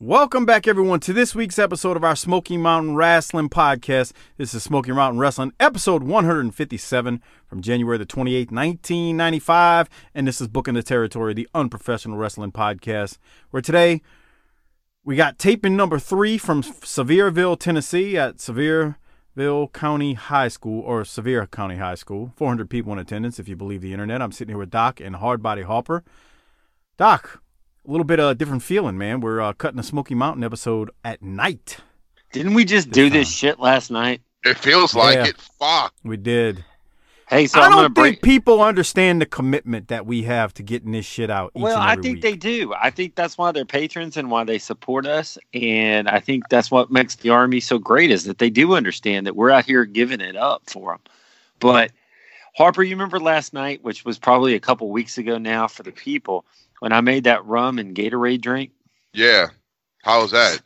Welcome back, everyone, to this week's episode of our Smoky Mountain Wrestling Podcast. This is Smoky Mountain Wrestling, episode 157 from January the 28th, 1995. And this is Booking the Territory, the Unprofessional Wrestling Podcast, where today we got taping number three from Sevierville, Tennessee at Sevierville County High School, or Sevier County High School. 400 people in attendance, if you believe the internet. I'm sitting here with Doc and Hardbody Harper. Doc, a little bit of a different feeling, man. We're uh, cutting a Smoky Mountain episode at night. Didn't we just do this shit last night? It feels like Yeah. it. Fuck. We did. Hey, so I I'm don't break. think people understand the commitment that we have to getting this shit out. Each well, and I think week. they do. I think that's why they're patrons and why they support us. And I think that's what makes the army so great is that they do understand that we're out here giving it up for them. But Harper, you remember last night, which was probably a couple weeks ago now for the people, when I made that rum and Gatorade drink. Yeah. How's that?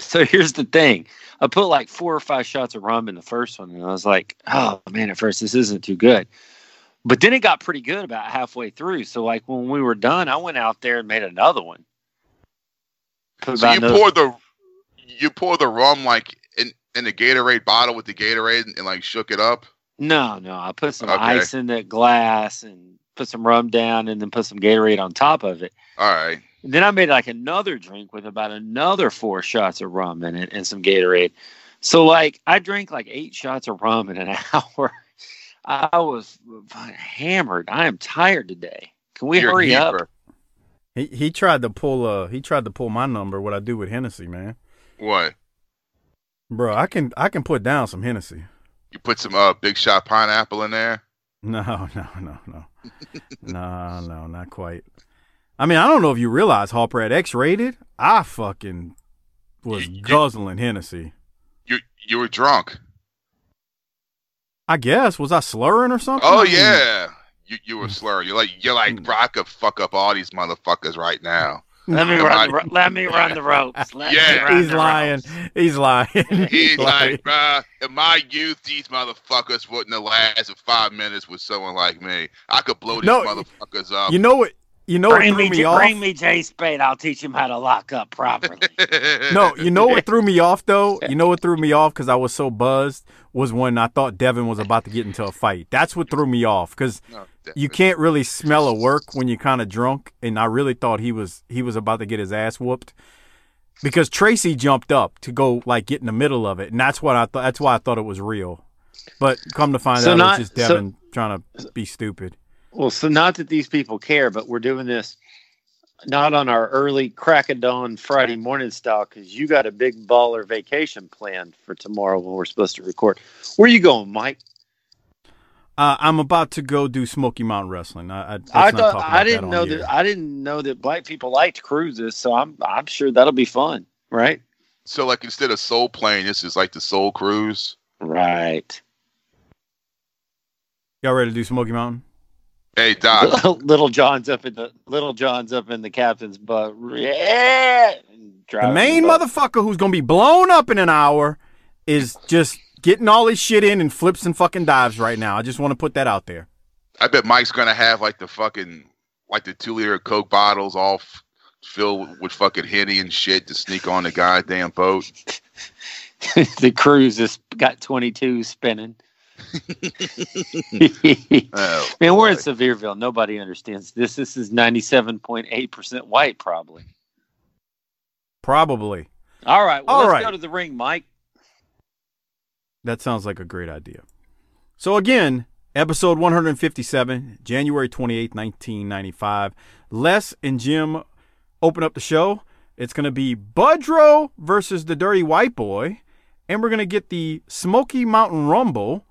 So here's the thing. I put like four or five shots of rum in the first one, and I was like, oh man, at first this isn't too good. But then it got pretty good about halfway through. So like when we were done, I went out there and made another one. Put So you another- pour the you pour the rum like in in the Gatorade bottle with the Gatorade and, like shook it up. No, no. I put some Okay. ice in the glass and put some rum down and then put some Gatorade on top of it. All right. And then I made like another drink with about another four shots of rum in it and some Gatorade. So like I drank like eight shots of rum in an hour. I was hammered. I am tired today. Can we You're a hurry up? heaper. He he tried to pull uh he tried to pull my number. What I do with Hennessy, man, What? bro. I can I can put down some Hennessy. You put some uh big shot pineapple in there? No, no, no, no, no, no, not quite. I mean, I don't know if you realize Harper at X rated. I fucking was You- guzzling Hennessy. You you were drunk. I guess was I slurring or something? Oh I mean, yeah. You you were slurring. You're like you're like Mm. bro, I could fuck up all these motherfuckers right now. Let me run. The, let me run the ropes. Let me Yeah. run He's the lying. ropes. He's lying. He's lying. like, bruh, in my youth, these motherfuckers wouldn't have lasted five minutes with someone like me. I could blow these No, motherfuckers up. you know what? You know what Bring threw me, me J- off? bring me Jay Spade. I'll teach him how to lock up properly. No, you know what threw me off though? You know what threw me off because I was so buzzed was when I thought Devin was about to get into a fight. That's what threw me off because No, you can't really smell a work when you're kind of drunk, and I really thought he was he was about to get his ass whooped because Tracy jumped up to go like get in the middle of it, and that's what I thought. That's why I thought it was real. But come to find So out, not- it's just so- Devin trying to be stupid. Well, so not that these people care, but we're doing this not on our early crack of dawn Friday morning style because you got a big baller vacation planned for tomorrow when we're supposed to record. Where you going, Mike? Uh, I'm about to go do Smoky Mountain Wrestling. I, I, I thought I didn't on know the that air. I didn't know that black people liked cruises, so I'm I'm sure that'll be fun, right? So, like, instead of Soul Plane, this is like the Soul Cruise. Right. Y'all ready to do Smoky Mountain? Hey, Doc. Little John's up in the Little John's up in the captain's butt. Yeah. The driving main butt. motherfucker who's gonna be blown up in an hour is just getting all his shit in and flips and fucking dives right now. I just want to put that out there. I bet Mike's gonna have like the fucking like the two liter Coke bottles all f- filled with fucking henny and shit to sneak on the goddamn boat. the cruise has got 22 spinning. Oh, Man, we're in boy. Sevierville. Nobody understands this. This is 97.8% white, probably. Probably. All right. Well, All let's right. go to the ring, Mike. That sounds like a great idea. So again, episode 157, January 28th, 1995. Les and Jim open up the show. It's going to be Budrow versus the Dirty White Boy. And we're going to get the Smoky Mountain Rumble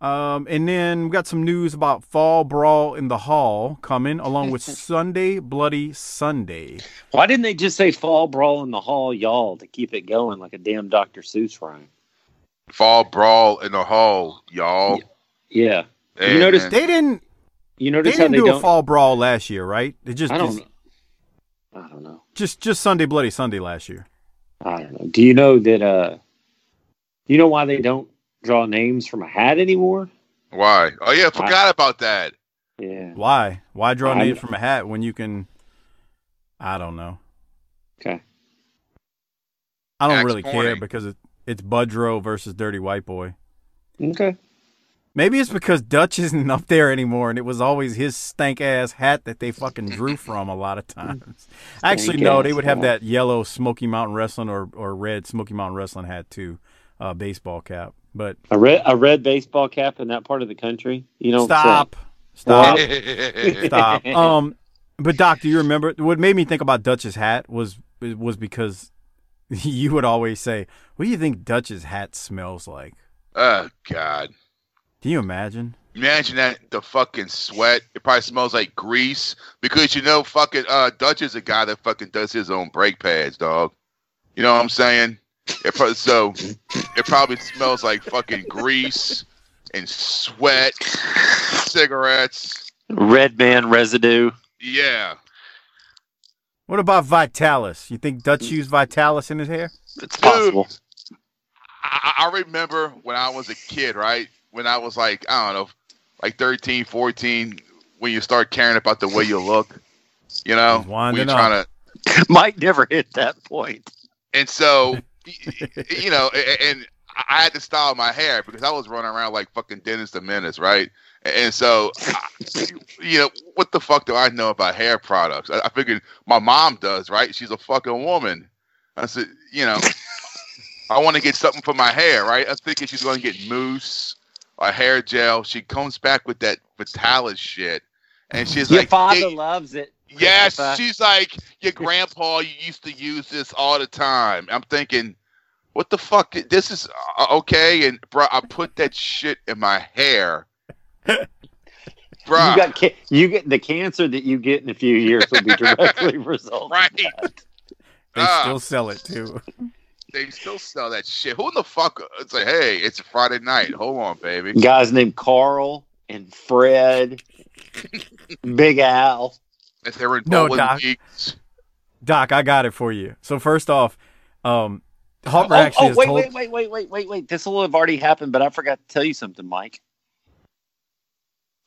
Um, and then we got some news about Fall Brawl in the Hall coming, along with Sunday Bloody Sunday. Why didn't they just say fall brawl in the hall, y'all, to keep it going like a damn Dr. Seuss rhyme? Fall brawl in the hall, y'all. Yeah. And- you notice They didn't. you They notice how didn't they do a don't Fall Brawl last year, right? They just I don't just, know. I don't know. just just Sunday Bloody Sunday last year. I don't know. Do you know that uh do you know why they don't draw names from a hat anymore? Why? Oh yeah, forgot about that. Yeah. Why? Why draw I- names from a hat when you can? I don't know. Okay. I don't Next really care because it, it's Budrow versus Dirty White Boy. Okay. Maybe it's because Dutch isn't up there anymore, and it was always his stank ass hat that they fucking drew from a lot of times. Actually, no, they would have that yellow Smoky Mountain Wrestling or, or red Smoky Mountain Wrestling hat too, uh, baseball cap. But A red a red baseball cap in that part of the country? You don't stop, stop, Stop. stop. Um, but Doc, do you remember what made me think about Dutch's hat was was because you would always say, "What do you think Dutch's hat smells like?" oh God. Can you imagine? Imagine that the fucking sweat. It probably smells like grease because you know fucking uh Dutch is a guy that fucking does his own brake pads, dog. You know what I'm saying? It pro- so it probably smells like fucking grease and sweat, cigarettes. Red man residue. Yeah. What about Vitalis? You think Dutch used Vitalis in his hair? It's possible. I, I remember when I was a kid, right? When I was like, I don't know, like 13, 14, when you start caring about the way you look, you know, He's when you're trying to Mike never hit that point. And so, y- y- you know, and I had to style my hair because I was running around like fucking Dennis the Menace, right? And so, you know, what the fuck do I know about hair products? I I figured my mom does, right? She's a fucking woman. I said, you know, I want to get something for my hair, right? I was thinking she's going to get mousse or hair gel. She comes back with that Vitalis shit. And she's Your like, father "Hey, loves it. Yes, Christopher. she's like your grandpa. Used to use this all the time. I'm thinking, what the fuck? This is uh, okay, and bro, I put that shit in my hair, bro. You got ca- you get the cancer that you get in a few years will be directly result. right? They Ah. still sell it too. They still sell that shit. Who in the fuck? It's like, hey, it's a Friday night. Hold on, baby. Guys named Carl and Fred, Big Al. If they were in No, bowling Doc. leagues. Doc, I got it for you. So first off, um, Harper Oh, actually oh, has wait, told. wait, wait, wait, wait, wait, wait. This will have already happened, but I forgot to tell you something, Mike.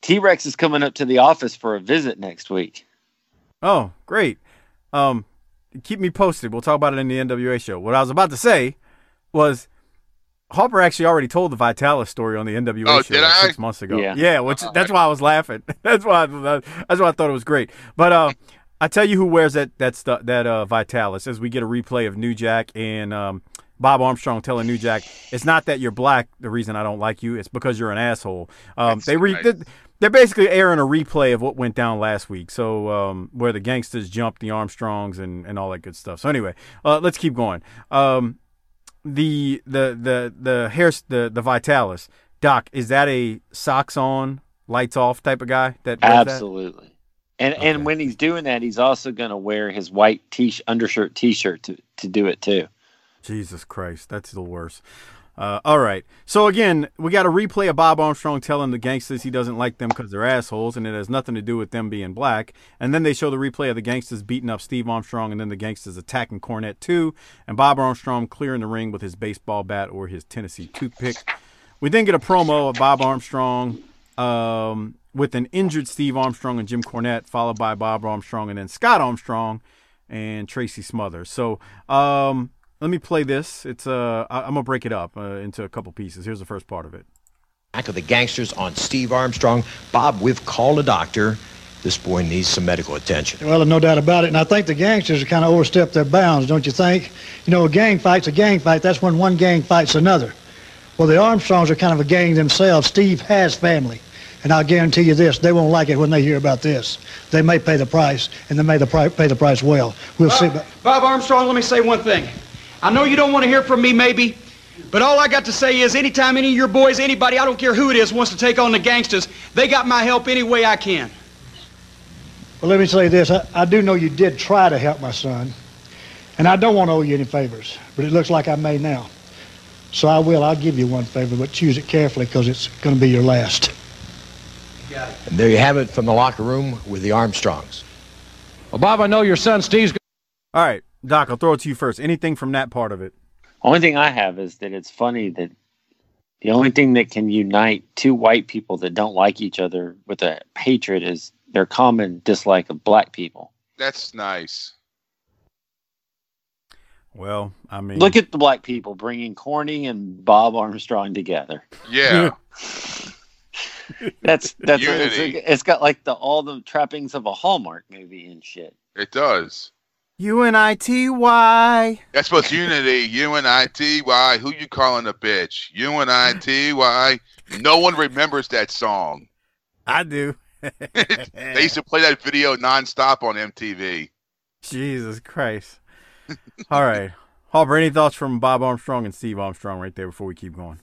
T Rex is coming up to the office for a visit next week. Oh, great. Um, keep me posted. We'll talk about it in the NWA show. What I was about to say was Harper actually already told the Vitalis story on the NWA Oh, show did like I? six months ago. Yeah. which that's why I was laughing. that's why I, that's why I thought it was great. But uh, I tell you who wears that that stu- that uh, Vitalis as we get a replay of New Jack and um, Bob Armstrong telling New Jack, "It's not that you're black. The reason I don't like you, it's because you're an asshole." Um, That's they re- nice. they- they're basically airing a replay of what went down last week. So um, where the gangsters jumped the Armstrongs and, and all that good stuff. So anyway, uh, let's keep going. Um, the the the the hair the the Vitalis Doc is that a socks on lights off type of guy that wears that? Absolutely. And Okay. and when he's doing that, he's also going to wear his white t undershirt T-shirt to to do it too. Jesus Christ, that's the worst. Uh, all right. So again, we got a replay of Bob Armstrong telling the gangsters he doesn't like them because they're assholes, and it has nothing to do with them being black. And then they show the replay of the gangsters beating up Steve Armstrong, and then the gangsters attacking Cornette too, and Bob Armstrong clearing the ring with his baseball bat or his Tennessee toothpick. We then get a promo of Bob Armstrong um, with an injured Steve Armstrong and Jim Cornette, followed by Bob Armstrong and then Scott Armstrong and Tracy Smothers. So um, let me play this. It's uh, I- I'm gonna break it up uh, into a couple pieces. Here's the first part of it. Back of the gangsters on Steve Armstrong. Bob, we've called a doctor. This boy needs some medical attention. Well, no doubt about it. And I think the gangsters have kind of overstepped their bounds, don't you think? You know, a gang fight's a gang fight. That's when one gang fights another. Well, the Armstrongs are kind of a gang themselves. Steve has family. And I'll guarantee you this, they won't like it when they hear about this. They may pay the price, and they may the pri- pay the price well. We'll see. Bob, About- Bob Armstrong, let me say one thing. I know you don't want to hear from me, maybe, But all I got to say is anytime any of your boys, anybody, I don't care who it is, wants to take on the gangsters, they got my help any way I can. Well, let me say this. I, I do know you did try to help my son, and I don't want to owe you any favors, but it looks like I may now. So I will. I'll give you one favor, but choose it carefully because it's going to be your last. And there you have it from the locker room with the Armstrongs. Well, Bob, I know your son Steve's. All right, Doc, I'll throw it to you first. Anything from that part of it? Only thing I have is that it's funny that the only thing that can unite two white people that don't like each other with a hatred is their common dislike of black people. That's nice. Well, I mean, Look at the black people bringing Corny and Bob Armstrong together. Yeah. That's that's it's, it's got like the all the trappings of a Hallmark movie and shit. It does. U N I T Y. That's supposed unity. U N I T Y. Who you calling a bitch? U N I T Y. No one remembers that song. I do. They used to play that video nonstop on MTV. Jesus Christ. All right. Harper, any thoughts from Bob Armstrong and Steve Armstrong right there before we keep going?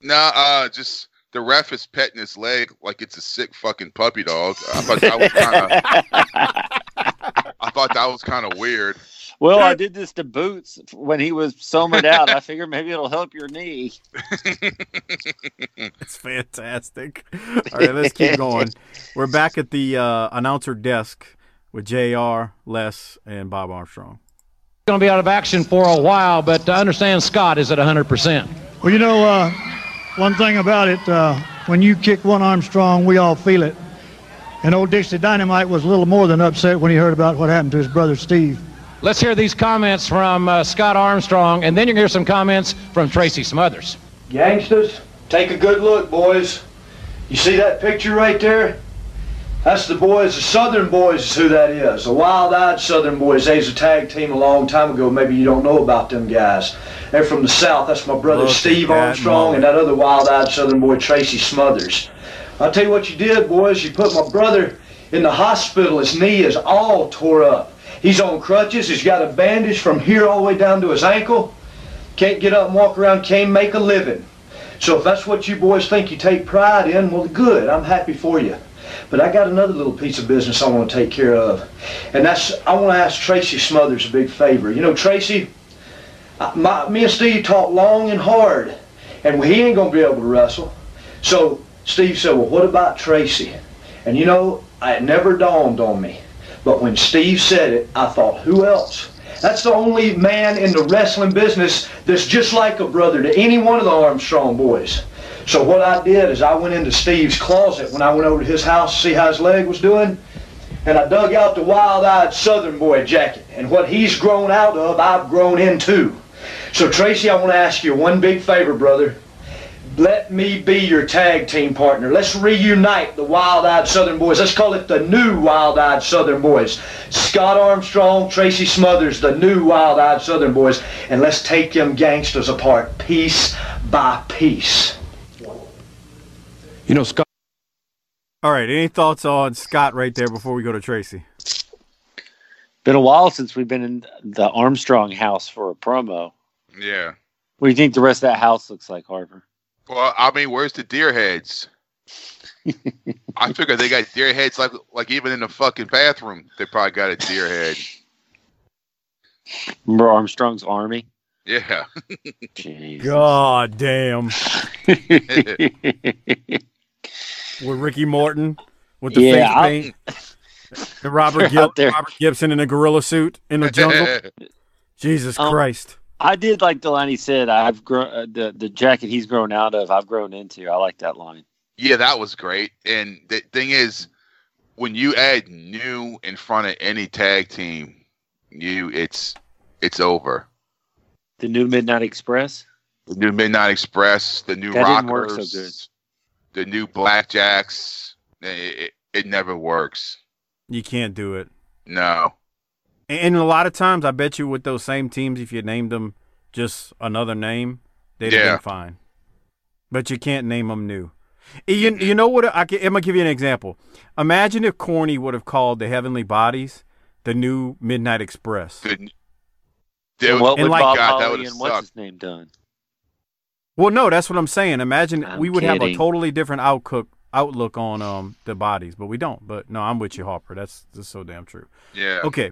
Nah, uh, just the ref is petting his leg like it's a sick fucking puppy dog. I thought that was kind of. I thought that was kind of weird. Well, I did this to Boots when he was somered out. I figured maybe it'll help your knee. It's fantastic. All right, let's keep going. We're back at the uh, announcer desk with JR, Les, and Bob Armstrong. Going to be out of action for a while, but I understand Scott is at 100%. Well, you know, uh, one thing about it, uh, when you kick one Armstrong, we all feel it. And old Dixie Dynamite was a little more than upset when he heard about what happened to his brother Steve. Let's hear these comments from uh, Scott Armstrong, and then you're going to hear some comments from Tracy Smothers. Gangsters, take a good look, boys. You see that picture right there? That's the boys, the Southern Boys is who that is. The wild-eyed Southern Boys. They was a tag team a long time ago. Maybe you don't know about them guys. They're from the South. That's my brother Look Steve Armstrong and that other wild-eyed Southern boy Tracy Smothers. I'll tell you what you did, boys. You put my brother in the hospital. His knee is all tore up. He's on crutches. He's got a bandage from here all the way down to his ankle. Can't get up and walk around. Can't make a living. So if that's what you boys think you take pride in, well, good. I'm happy for you. But I got another little piece of business I want to take care of. And that's, I want to ask Tracy Smothers a big favor. You know, Tracy, my, me and Steve talked long and hard, and he ain't going to be able to wrestle. So Steve said, well, what about Tracy? And you know, it never dawned on me. But when Steve said it, I thought, who else? That's the only man in the wrestling business that's just like a brother to any one of the Armstrong boys. So what I did is I went into Steve's closet when I went over to his house to see how his leg was doing, and I dug out the wild-eyed Southern boy jacket. And what he's grown out of, I've grown into. So Tracy, I want to ask you one big favor, brother. Let me be your tag team partner. Let's reunite the wild-eyed Southern boys. Let's call it the new wild-eyed Southern boys. Scott Armstrong, Tracy Smothers, the new wild-eyed Southern boys. And let's take them gangsters apart piece by piece. You know, Scott. All right, any thoughts on Scott right there before we go to Tracy? Been a while since we've been in the Armstrong house for a promo. Yeah. What do you think the rest of that house looks like, Harper? Well, I mean, where's the deer heads? I figure they got deer heads like like even in the fucking bathroom, they probably got a deer head. Remember Armstrong's army? Yeah. God damn. With Ricky Morton with the Yeah, face paint. And Robert, Gil- Robert Gibson in a gorilla suit in the jungle. Jesus Um, Christ. I did like the line he said. I've grown uh, the the jacket he's grown out of. I've grown into. I like that line. yeah, that was great. And the thing is, when you add new in front of any tag team, you it's it's over. The new Midnight Express. The new Midnight Express, the new That didn't work Rockers, so good. the new Blackjacks. It, it, it never works. You can't do it. No. And a lot of times, I bet you with those same teams, if you named them just another name, they'd have Yeah. been fine. But you can't name them new. You, you know what? I can, I'm gonna give you an example. Imagine if Corny would have called the Heavenly Bodies the new Midnight Express. Good. And what would like- Bob God, that Holly would've and what's his name done? Well, no, that's what I'm saying. Imagine I'm we would have a totally different outlook outlook on um the bodies, but we don't. But no, I'm with you, Harper. That's that's so damn true. Yeah. Okay.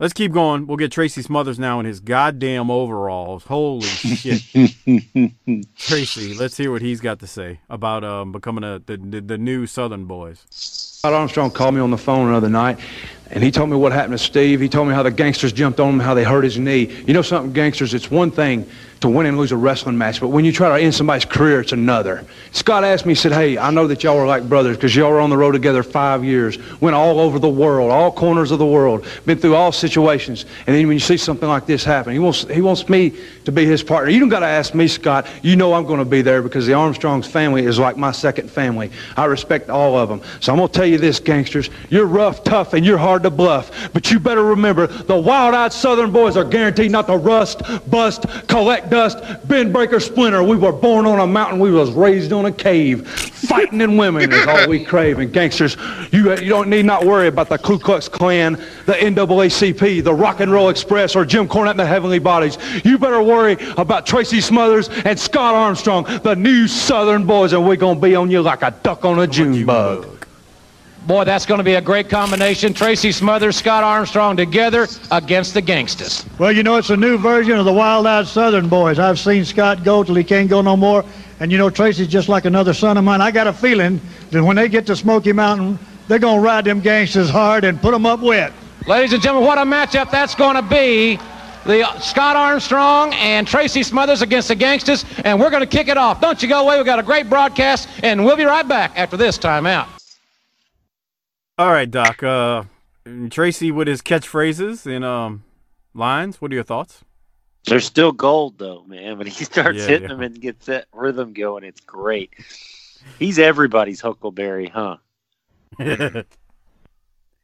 Let's keep going. We'll get Tracy Smothers now in his goddamn overalls. Holy shit. Tracy, let's hear what he's got to say about um becoming a the the, the new Southern Boys. Scott Armstrong called me on the phone another night, and he told me what happened to Steve. He told me how the gangsters jumped on him, how they hurt his knee. You know something, gangsters, it's one thing to win and lose a wrestling match, but when you try to end somebody's career, it's another. Scott asked me, he said, hey, I know that y'all are like brothers because y'all were on the road together five years, went all over the world, all corners of the world, been through all situations, and then when you see something like this happen, he wants, he wants me to be his partner. You don't got to ask me, Scott. You know I'm going to be there because the Armstrongs family is like my second family. I respect all of them. So I'm going to tell you this, gangsters. You're rough, tough, and you're hard to bluff. But you better remember, the wild-eyed Southern boys are guaranteed not to rust, bust, collect dust, bend, break, or splinter. We were born on a mountain. We was raised on a cave. Fighting and women is all we crave. And gangsters, you, you don't need not worry about the Ku Klux Klan, the NAACP, the Rock and Roll Express, or Jim Cornette and the Heavenly Bodies. You better worry about Tracy Smothers and Scott Armstrong, the new Southern boys, and we're going to be on you like a duck on a June bug. Boy, that's going to be a great combination. Tracy Smothers, Scott Armstrong together against the gangsters. Well, you know, it's a new version of the wild-eyed Southern boys. I've seen Scott go till he can't go no more. And, you know, Tracy's just like another son of mine. I got a feeling that when they get to Smoky Mountain, they're going to ride them gangsters hard and put them up wet. Ladies and gentlemen, what a matchup that's going to be. The uh, Scott Armstrong and Tracy Smothers against the gangsters, and we're going to kick it off. Don't you go away. We've got a great broadcast, and we'll be right back after this timeout. All right, Doc. Uh Tracy with his catchphrases and um lines. What are your thoughts? They're still gold though, man. When he starts Yeah, hitting yeah. them and gets that rhythm going, it's great. He's everybody's Huckleberry, huh?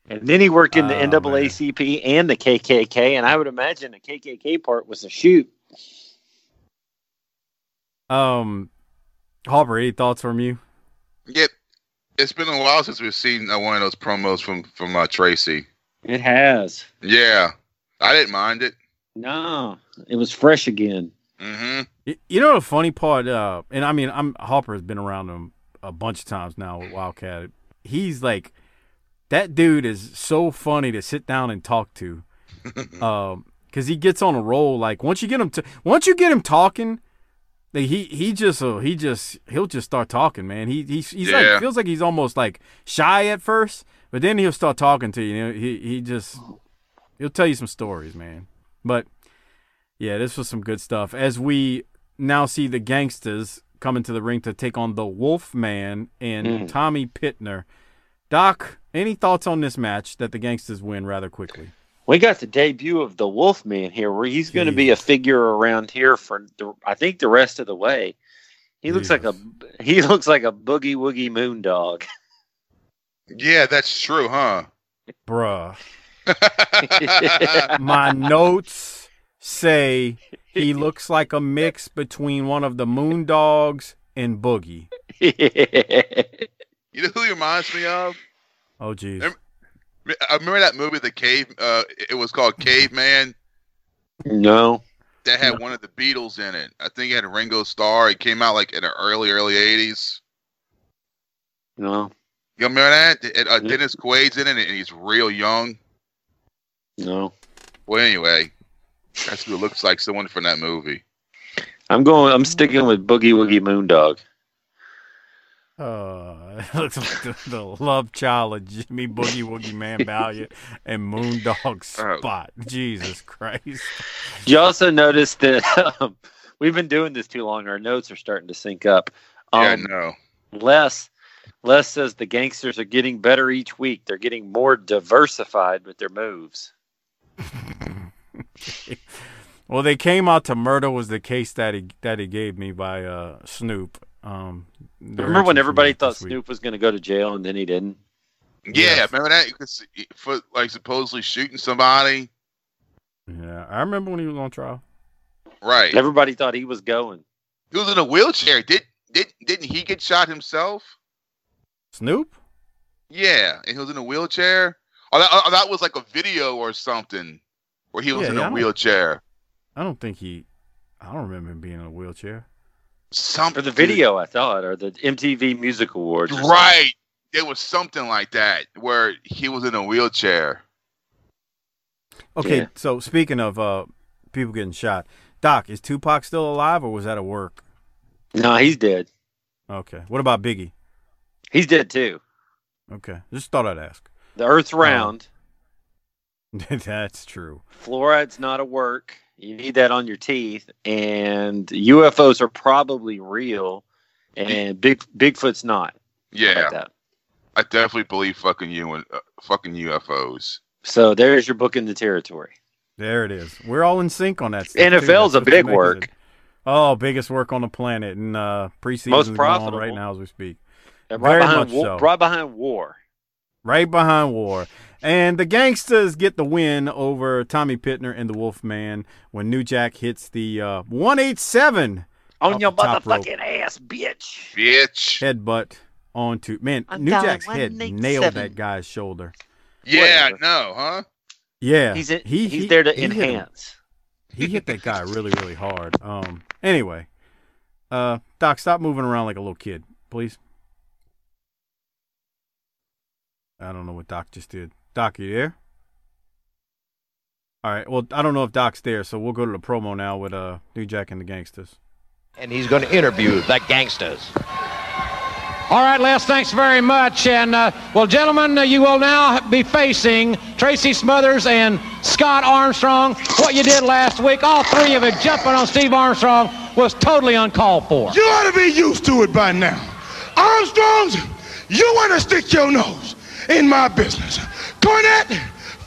And then he worked in the Oh, man. NAACP and the KKK, and I would imagine the KKK part was a shoot. um Harper, any thoughts from you? Yeah, it's been a while since we've seen uh, one of those promos from from uh, Tracy. It has. Yeah, I didn't mind it. No, it was fresh again. Mm-hmm. Y- You know the funny part, uh, and I mean, I'm Harper has been around him a bunch of times now with Wildcat. He's like, that dude is so funny to sit down and talk to, um, because he gets on a roll. Like once you get him to, once you get him talking, like, he he just uh, he just he'll just start talking, man. He he's, he's Yeah. like feels like he's almost like shy at first, but then he'll start talking to you. you know, he he just he'll tell you some stories, man. But yeah, this was some good stuff. As we now see the gangsters come into the ring to take on the Wolfman and Mm. Tommy Pittner. Doc, any thoughts on this match that the gangsters win rather quickly? We got the debut of the Wolfman here, where he's going to be a figure around here for the, I think the rest of the way. He looks like a he looks like a boogie woogie moon dog. Yeah, that's true, huh? Bruh. My notes say he looks like a mix between one of the Moondogs and Boogie. You know who he reminds me of? Oh, jeez. Remember, I remember that movie, The Cave. Uh, it was called Caveman. no, That had one of the Beatles in it. I think it had Ringo Starr. It came out like in the early, early '80s. no, You remember that? It- uh, Dennis Quaid's in it, and he's real young. no. Well, anyway, that's who it looks like. Someone from that movie. I'm going. I'm sticking with boogie woogie moon dog. Uh, it looks like the, the love child of Jimmy Boogie Woogie Man Valiant and Moondog Spot. Jesus Christ. You also noticed that um, we've been doing this too long? Our notes are starting to sync up. Yeah, Um, no. Les Les says the gangsters are getting better each week. They're getting more diversified with their moves. Well, they came out to murder was the case that he that he gave me by uh, Snoop. Um, Remember when everybody thought this week. Snoop was going to go to jail and then he didn't? Yeah, remember that? 'Cause he- For like supposedly shooting somebody. Yeah, I remember when he was on trial. Right. Everybody thought he was going. He was in a wheelchair. Did did didn't he get shot himself? Snoop? Yeah, and he was in a wheelchair. Oh, that, oh, that was like a video or something where he was Yeah, in yeah, I a don't- wheelchair. I don't think he. I don't remember him being in a wheelchair. Something Or the video, I thought, or the MTV Music Awards. Right. It was something like that where he was in a wheelchair. Okay, Yeah. so speaking of uh, people getting shot, Doc, is Tupac still alive or was that a work? No, he's dead. Okay. What about Biggie? He's dead too. Okay. Just thought I'd ask. The Earth's round. That's true. Fluoride's not a work. You need that on your teeth, and UFOs are probably real, and big Bigfoot's not. Yeah, about that? I definitely believe fucking you and uh, fucking UFOs. So there's your Booking the Territory. There it is. We're all in sync on that. Stuff. NFL's That's a big amazing. work. Oh, biggest work on the planet, and uh, preseason Most is going on profitable. right now as we speak. And Very right behind much so. right behind war. Right behind War. And the gangsters get the win over Tommy Pittner and the Wolfman when New Jack hits the uh, 187 On your the top rope. motherfucking ass, bitch. Bitch. headbutt onto man. I'm New Jack's head nailed that guy's shoulder. Yeah, Whatever. no, huh? Yeah, He's in, he, he's he- there to he hit enhance. He hit that guy really, really hard. Um. Anyway, uh, Doc, stop moving around like a little kid, please. I don't know what Doc just did. Doc, you there? All right. Well, I don't know if Doc's there, so we'll go to the promo now with uh New Jack and the Gangsters. And he's going to interview the gangsters. All right, Les, thanks very much. And, uh, well, gentlemen, uh, you will now be facing Tracy Smothers and Scott Armstrong. What you did last week, all three of you jumping on Steve Armstrong, was totally uncalled for. You ought to be used to it by now. Armstrongs, you want to stick your nose in my business. Cornette,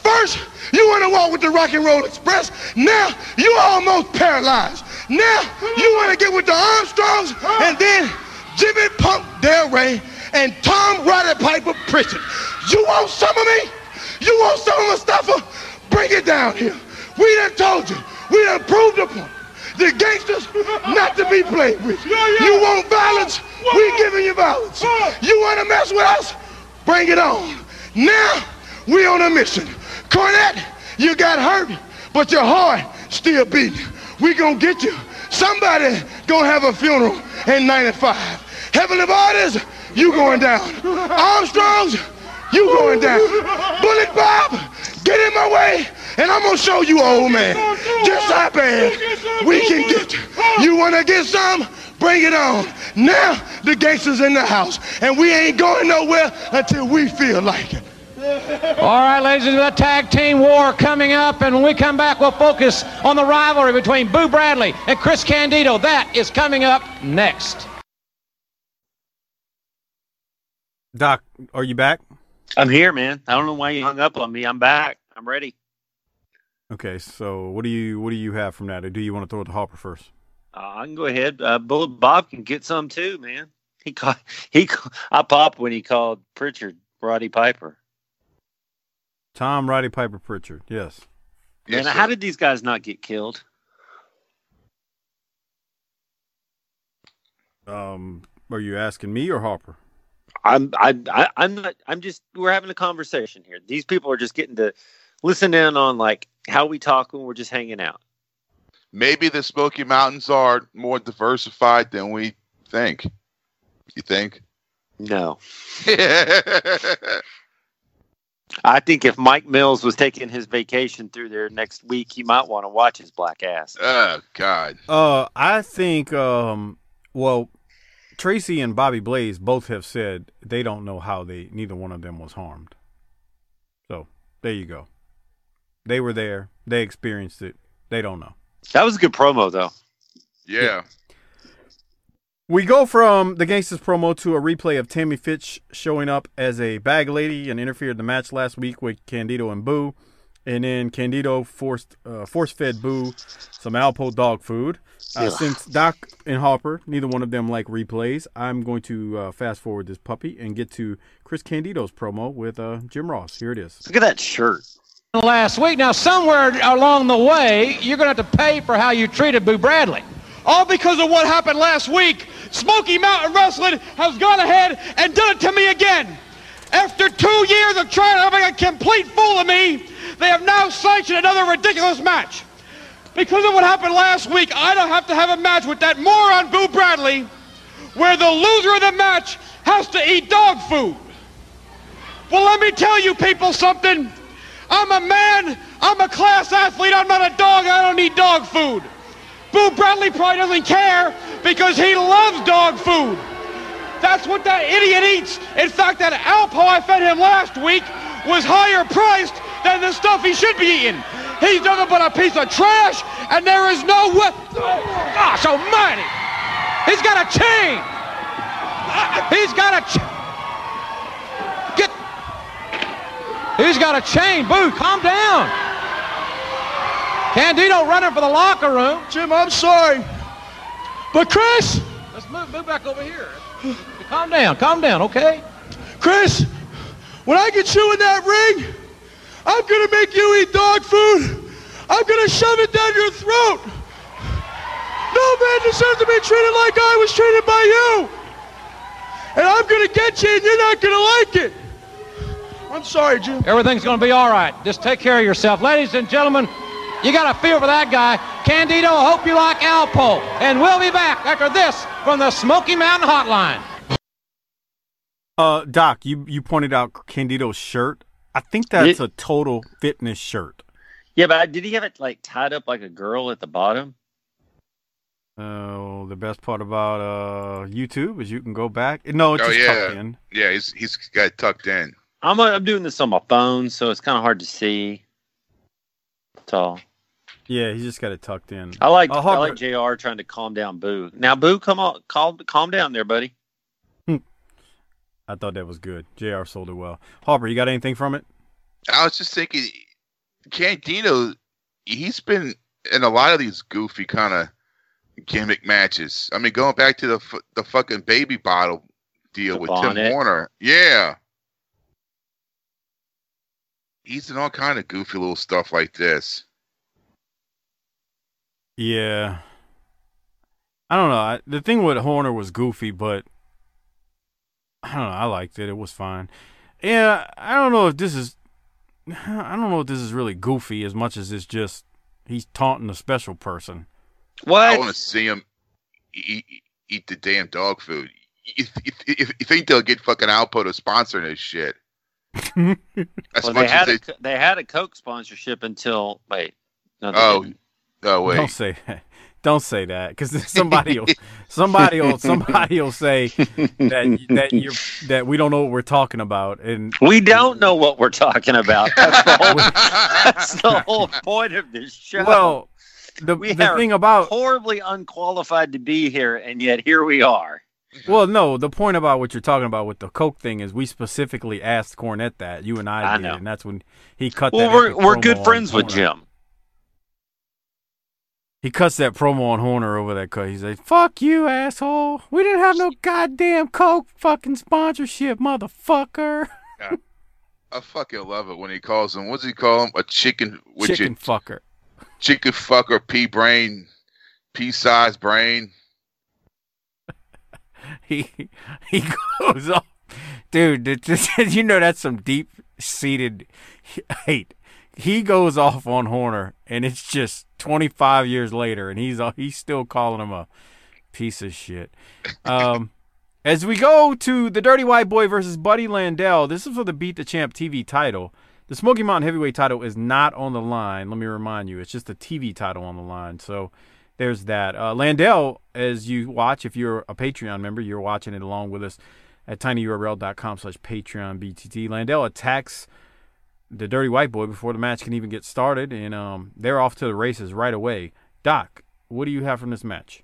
first you want to walk with the Rock and Roll Express. Now you almost paralyzed. Now you want to get with the Armstrongs and then Jimmy Punk Del Ray and Tom Roddy Piper Prichard. You want some of me? You want some of Mustafa? Bring it down here. We done told you. We done proved the point. The gangsters not to be played with. You want violence? We giving you violence. You want to mess with us? Bring it on. Now we on a mission. Cornette, you got hurt, but your heart still beating. We gonna get you. Somebody gonna have a funeral in 95. Heavenly bodies, you going down. Armstrongs, you going down. Bullet Bob, get in my way, and I'm gonna show you, old man, just how bad we can get you. You wanna get some? Bring it on. Now the gangsters in the house, and we ain't going nowhere until we feel like it. All right, ladies and gentlemen, the tag team war coming up, and when we come back, we'll focus on the rivalry between Boo Bradley and Chris Candido. That is coming up next. Doc, are you back? I'm here, man. I don't know why you hung up on me. I'm back. I'm ready. Okay. So what do you what do you have from that, or do you want to throw it to Harper first? Uh, I can go ahead. Uh, Bullet Bob can get some too, man. He called. He. I popped when he called Prichard Roddy Piper. Tom Roddy Piper Prichard. Yes. Yes, and sir. how did these guys not get killed? Um, are you asking me or Harper? I'm. I, I. I'm not. I'm just. We're having a conversation here. These people are just getting to listen in on like how we talk when we're just hanging out. Maybe the Smoky Mountains are more diversified than we think. You think? No. I think if Mike Mills was taking his vacation through there next week, he might want to watch his black ass. oh God. Uh, I think um, well, Tracy and Bobby Blaze both have said they don't know how they neither one of them was harmed. So there you go. They were there. They experienced it. They don't know. That was a good promo, though. Yeah. We go from the Gangsters promo to a replay of Tammy Fytch showing up as a bag lady and interfered in the match last week with Candido and Boo. And then Candido forced uh, force fed Boo some Alpo dog food. Uh, since Doc and Harper, neither one of them like replays, I'm going to uh, fast forward this puppy and get to Chris Candido's promo with uh, Jim Ross. Here it is. Look at that shirt. Last week. Now, somewhere along the way, you're going to have to pay for how you treated Boo Bradley. All because of what happened last week, Smoky Mountain Wrestling has gone ahead and done it to me again. After two years of trying to make a complete fool of me, they have now sanctioned another ridiculous match. because of what happened last week, I don't have to have a match with that moron Boo Bradley, where the loser of the match has to eat dog food. Well, let me tell you people something. I'm a man. I'm a class athlete. I'm not a dog. I don't eat dog food. Boo Bradley probably doesn't care because he loves dog food. That's what that idiot eats. In fact, that Alpo I fed him last week was higher priced than the stuff he should be eating. He's nothing but a piece of trash, and there is no way. Gosh almighty! He's got a chain! He's got a chain! Get. He's got a chain. Boo, calm down. Candido running for the locker room. Jim, I'm sorry. But Chris, Let's move, move back over here. Calm down, calm down, okay? Chris, when I get you in that ring, I'm gonna make you eat dog food. I'm gonna shove it down your throat. No man deserves to be treated like I was treated by you. And I'm gonna get you and you're not gonna like it. I'm sorry, Jim. Everything's going to be all right. Just take care of yourself. Ladies and gentlemen, you got a feel for that guy. Candido, I hope you like Alpo. And we'll be back after this from the Smoky Mountain Hotline. Uh, Doc, you you pointed out Candido's shirt. I think that's a total fitness shirt. Yeah, but did he have it like tied up like a girl at the bottom? Oh, the best part about uh YouTube is you can go back. No, it's oh just yeah, tucked in. yeah. He's he's got tucked in. I'm I'm doing this on my phone, so it's kind of hard to see. That's all. Yeah, he's just got it tucked in. I like Uh, I like Jr. trying to calm down Boo. Now Boo, come on, calm calm down there, buddy. I thought that was good. Jr. sold it well. Harper, you got anything from it? I was just thinking, Candido, he's been in a lot of these goofy kind of gimmick matches. I mean, going back to the f- the fucking baby bottle deal The with bonnet. Tim Horner, yeah. He's in all kind of goofy little stuff like this. Yeah. I don't know. I, the thing with Horner was goofy, but I don't know. I liked it. It was fine. Yeah, I don't know if this is. I don't know if this is really goofy as much as it's just he's taunting a special person. What? I want to see him eat, eat, eat the damn dog food. You, you, you, you think they'll get fucking Alpo to sponsor this shit? As Well, they much as had they. a, they had a Coke sponsorship until wait. No, Oh, didn't. oh wait. Don't say that. Don't say that because somebody will somebody will somebody will say that that you that we don't know what we're talking about and We don't know what we're talking about. That's the whole, that's the whole point of this show. well the we the are thing about horribly unqualified to be here, and yet here we are. Well, no, the point about what you're talking about with the Coke thing is we specifically asked Cornette that. You and I, I did, know. and that's when he cut Well, that. we're we're good friends with Jim. He cuts that promo on Horner over that cut. He's like, "Fuck you, asshole! We didn't have no goddamn Coke fucking sponsorship, motherfucker." I fucking love it when he calls him. What's he call him? A chicken with Chicken your fucker. chicken fucker, pea brain, pea sized brain. He he goes off, dude. this- you know that's some deep seated hate. He goes off on Horner, and it's just 25 years later, and he's he's still calling him a piece of shit. Um, as we go to the Dirty White Boy versus Buddy Landel, this is for the Beat the Champ TV title. The Smoky Mountain Heavyweight title is not on the line. Let me remind you, it's just the TV title on the line. So there's that. Uh, Landel, as you watch, if you're a Patreon member, you're watching it along with us at tinyurl.com slash Patreon BTT. Landel attacks the Dirty White Boy before the match can even get started, and um, they're off to the races right away. Doc, what do you have from this match?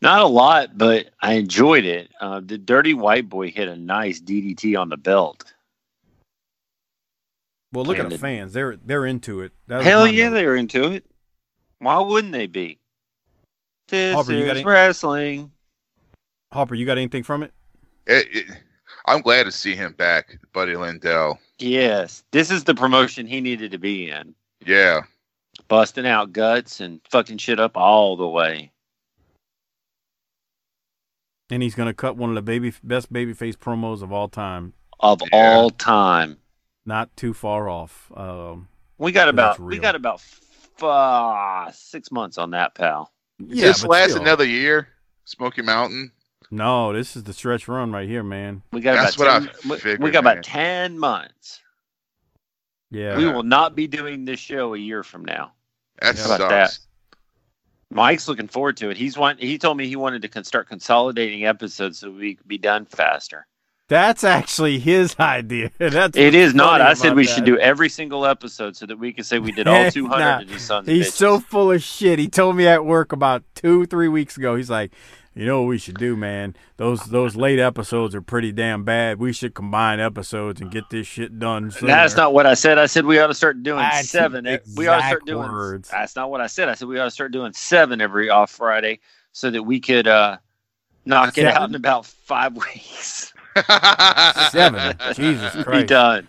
Not a lot, but I enjoyed it. Uh, the Dirty White Boy hit a nice DDT on the belt. Well, look at And the the- fans; they're they're into it. That Hell yeah, they're into it. Why wouldn't they be? This Aubrey, you got is any- wrestling. Harper, you got anything from it? It, it, I'm glad to see him back, Buddy Landel. Yes, this is the promotion he needed to be in. Yeah, Busting out guts and fucking shit up all the way. And he's gonna cut one of the baby best babyface promos of all time. Of all time. Not too far off. Um, We got about we got about f- uh, six months on that, pal. Does Yeah, this but last still. another year? Smoky Mountain. No, this is the stretch run right here, man. We got That's about what I 10, we- figured, we got man. about ten months. Yeah. We will not be doing this show a year from now. That How about sucks. that? Mike's looking forward to it. He's want he told me he wanted to con- start consolidating episodes so we could be done faster. That's actually his idea. That's It is not. I said we that. should do every single episode so that we can say we did all 200 Nah, of these sons He's bitches. so full of shit. He told me at work about two, three weeks ago. He's like, you know what we should do, man? Those those late episodes are pretty damn bad. We should combine episodes and get this shit done. Sooner. That's not what I said. I said we ought to start doing That's seven. We ought to start doing. words. That's not what I said. I said we ought to start doing seven every off Friday so that we could uh, knock it out in about five weeks. Seven. Jesus Be Christ. done.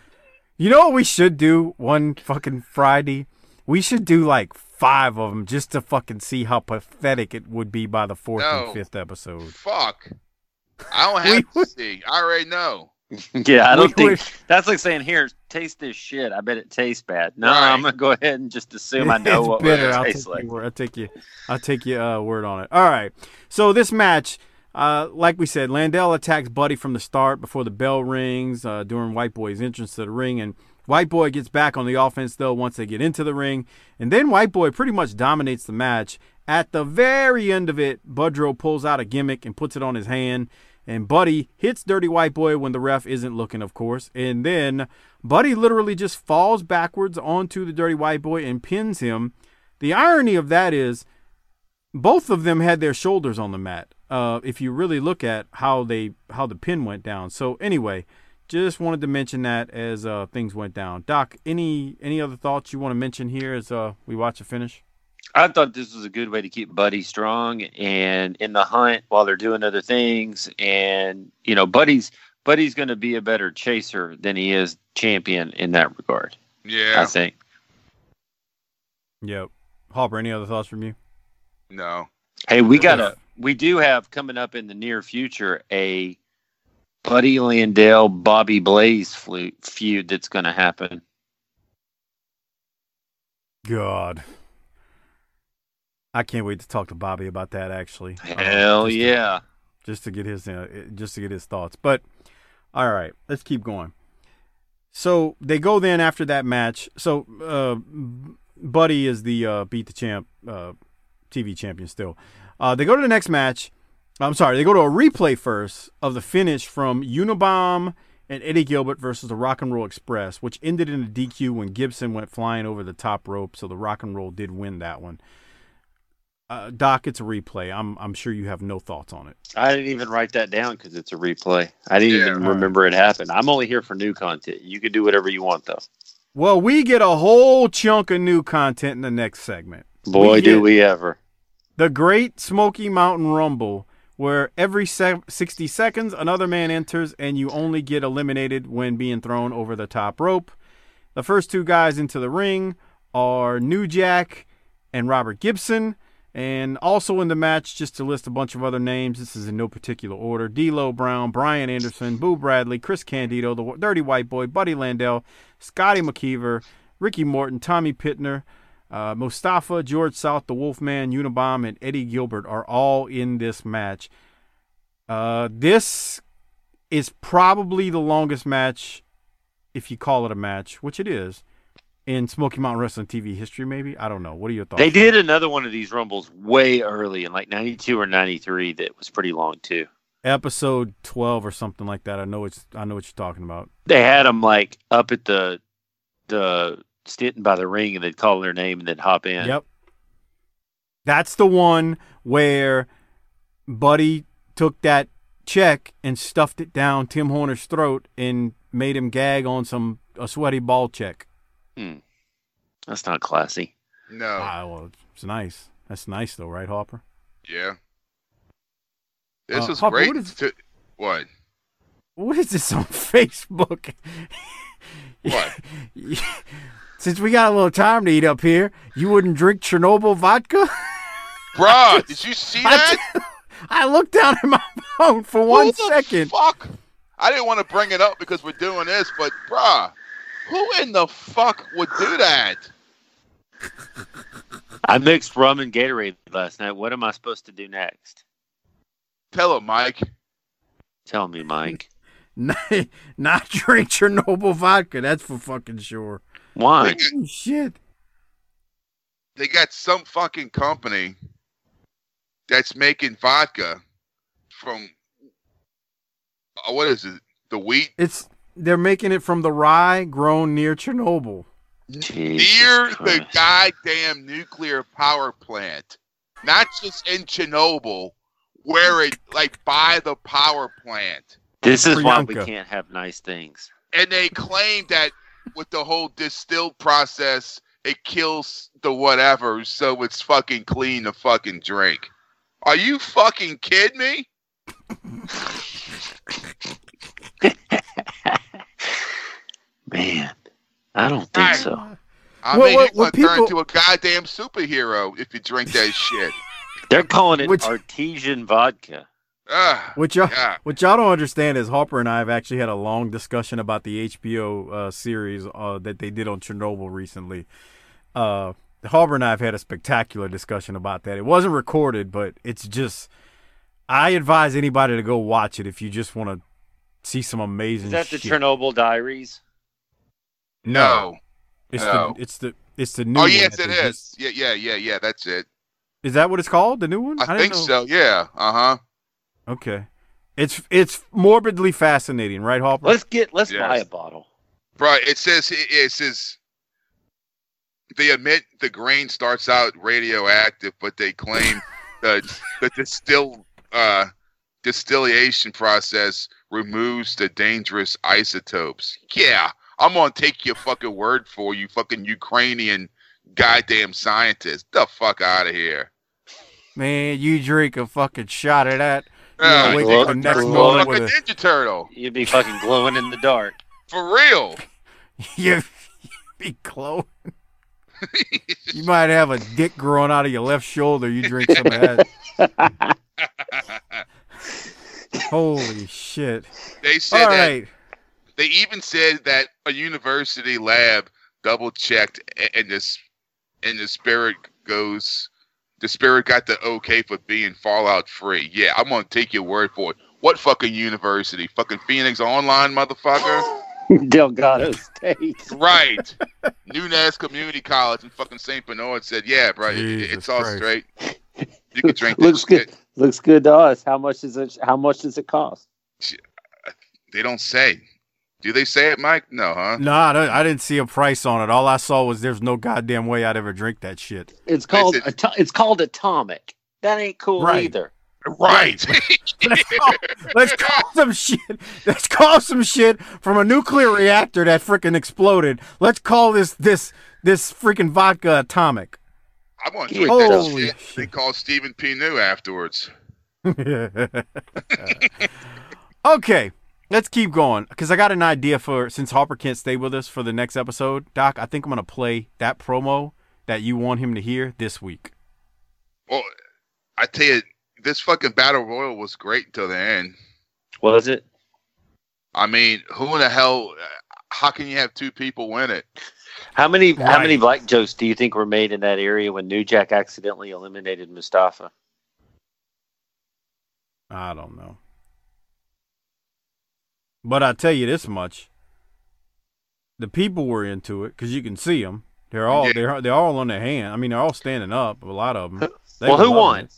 You know what we should do one fucking Friday? We should do like five of them just to fucking see how pathetic it would be by the fourth No. and fifth episode. Fuck. I don't have to see. I already know. Yeah, I don't We think would- that's like saying, "Here, taste this shit." I bet it tastes bad. No, Right. I'm gonna go ahead and just assume I know it's what bitter. it I'll tastes like. your. I'll take you. I'll take your uh, word on it. All right. So this match, uh, like we said, Landel attacks Buddy from the start before the bell rings uh, during White Boy's entrance to the ring, and White Boy gets back on the offense though once they get into the ring, and then White Boy pretty much dominates the match. At the very end of it, Budrow pulls out a gimmick and puts it on his hand. And Buddy hits Dirty White Boy when the ref isn't looking, of course. And then Buddy literally just falls backwards onto the Dirty White Boy and pins him. The irony of that is both of them had their shoulders on the mat. Uh, if you really look at how they how the pin went down. So anyway, just wanted to mention that as uh, things went down. Doc, any any other thoughts you want to mention here as uh, we watch the finish? I thought this was a good way to keep Buddy strong and in the hunt while they're doing other things. And you know, Buddy's Buddy's going to be a better chaser than he is champion in that regard. Yeah. I think. Yep. Harper, any other thoughts from you? No. Hey, we got a we do have coming up in the near future a Buddy Landel Bobby Blaze flu- feud that's going to happen. God. I can't wait to talk to Bobby about that actually. Hell just to- yeah. just to get his uh, just to get his thoughts. But all right, let's keep going. So they go then after that match. So uh, Buddy is the uh, beat the champ uh, TV champion still. Uh, they go to the next match. I'm sorry, they go to a replay first of the finish from Unabomb and Eddie Gilbert versus the Rock and Roll Express, which ended in a DQ when Gibson went flying over the top rope. So the Rock and Roll did win that one. Uh, Doc, it's a replay. I'm I'm sure you have no thoughts on it. I didn't even write that down because it's a replay. I didn't Yeah, even all right. remember it happened. I'm only here for new content. You can do whatever you want, though. Well, we get a whole chunk of new content in the next segment. Boy, do get we ever. The Great Smoky Mountain Rumble, where every se- 60 seconds another man enters and you only get eliminated when being thrown over the top rope. The first two guys into the ring are New Jack and Robert Gibson. And also in the match, just to list a bunch of other names, this is in no particular order D'Lo Brown, Brian Anderson, Boo Bradley, Chris Candido, the Dirty White Boy, Buddy Landel, Scotty McKeever, Ricky Morton, Tommy Pittner, uh, Mustafa, George South, the Wolfman, Unabomb, and Eddie Gilbert are all in this match. Uh, this is probably the longest match, if you call it a match, which it is, in Smoky Mountain Wrestling TV history, maybe? I don't know. What are your thoughts? They did another one of these rumbles way early in like 92 or 93 that was pretty long, too. Episode 12 or something like that. I know it's I know what you're talking about. They had them like up at the the sitting by the ring and they'd call their name and they'd hop in. Yep. That's the one where Buddy took that check and stuffed it down Tim Horner's throat and made him gag on some a sweaty ball check. Hmm. That's not classy. No. Ah, well, it's nice. That's nice though, right, Harper? Yeah. This Uh, was Harper, great. what is- to- what? What is this on Facebook? What? Since we got a little time to eat up here, you wouldn't drink Chernobyl vodka? Bruh, did you see I that? I looked down at my phone for one Who the second. Fuck. I didn't want to bring it up because we're doing this, but bruh, who in the fuck would do that? I mixed rum and Gatorade last night. What am I supposed to do next? Tell him, Mike. Tell me, Mike. not, not drink Chernobyl vodka. That's for fucking sure. Why? Oh, shit. They got some fucking company that's making vodka from uh, what is it? The wheat It's they're making it from the rye grown near Chernobyl. near the goddamn nuclear power plant, not just in Chernobyl, where it like by the power plant. This is why we can't have nice things. And they claim that with the whole distilled process, it kills the whatever, so it's fucking clean to fucking drink. Are you fucking kidding me? Man, I don't think so. I Well, mean, well, you're well, gonna turn into a goddamn superhero if you drink that shit. They're calling it Which- artesian vodka. Ah, What y'all, yeah. what y'all don't understand is Harper and I have actually had a long discussion about the HBO uh, series uh, that they did on Chernobyl recently. Uh, Harper and I have had a spectacular discussion about that. It wasn't recorded, but it's just. I advise anybody to go watch it if you just want to see some amazing. Is that the. Chernobyl Diaries? No. It's No. the it's the it's the new. Oh one yes, that it they is. just- Yeah, yeah, yeah, yeah. That's it. Is that what it's called? The new one? I, didn't think know. so. Yeah. Uh huh. Okay, it's it's morbidly fascinating, right, Harper? Let's get let's Yes. buy a bottle. Right. It says it, it says they admit the grain starts out radioactive, but they claim that the distill uh, distillation process removes the dangerous isotopes. Yeah, I'm gonna take your fucking word for you, fucking Ukrainian goddamn scientist. The fuck out of here. Man, you drink a fucking shot of that. You Ah, know, wake glow- up the next glow morning like with a a Ninja Turtle. You'd be fucking glowing in the dark. For real. You'd be close. you might have a dick growing out of your left shoulder. You drink some of that. Holy shit! They said All that right, They even said that a university lab double checked, and this and the spirit goes. The spirit got the okay for being Fallout free. Yeah, I'm gonna take your word for it. What fucking university? Fucking Phoenix Online, motherfucker. Delgado State. right. Nunez Community College in fucking St. Bernard said, "Yeah, bro, it- it's all Christ. straight. You can drink that Looks shit." good. Looks good to us. How much is it? How much does it cost? They don't say. Do they say it, Mike? No, huh? no, I, don't- I didn't see a price on it. All I saw was there's no goddamn way I'd ever drink that shit. It's called Listen. ato- it's called atomic. That ain't cool Right. either. Right. Let's call, let's call some shit. Let's call some shit from a nuclear reactor that freaking exploded. Let's call this this this freaking vodka atomic. I'm gonna Yeah, drink that holy shit. They call Stephen P. New afterwards. okay, let's keep going because I got an idea for since Harper can't stay with us for the next episode. Doc, I think I'm gonna play that promo that you want him to hear this week. Well, I tell you, this fucking battle royal was great until the end. Was it? I mean, who in the hell? How can you have two people win it? How many how many black jokes do you think were made in that area when New Jack accidentally eliminated Mustafa? I don't know, but I tell you this much: the people were into it because you can see them. They're all Yeah. they're they're all on their hand. I mean, they're all standing up. A lot of them. well, who won?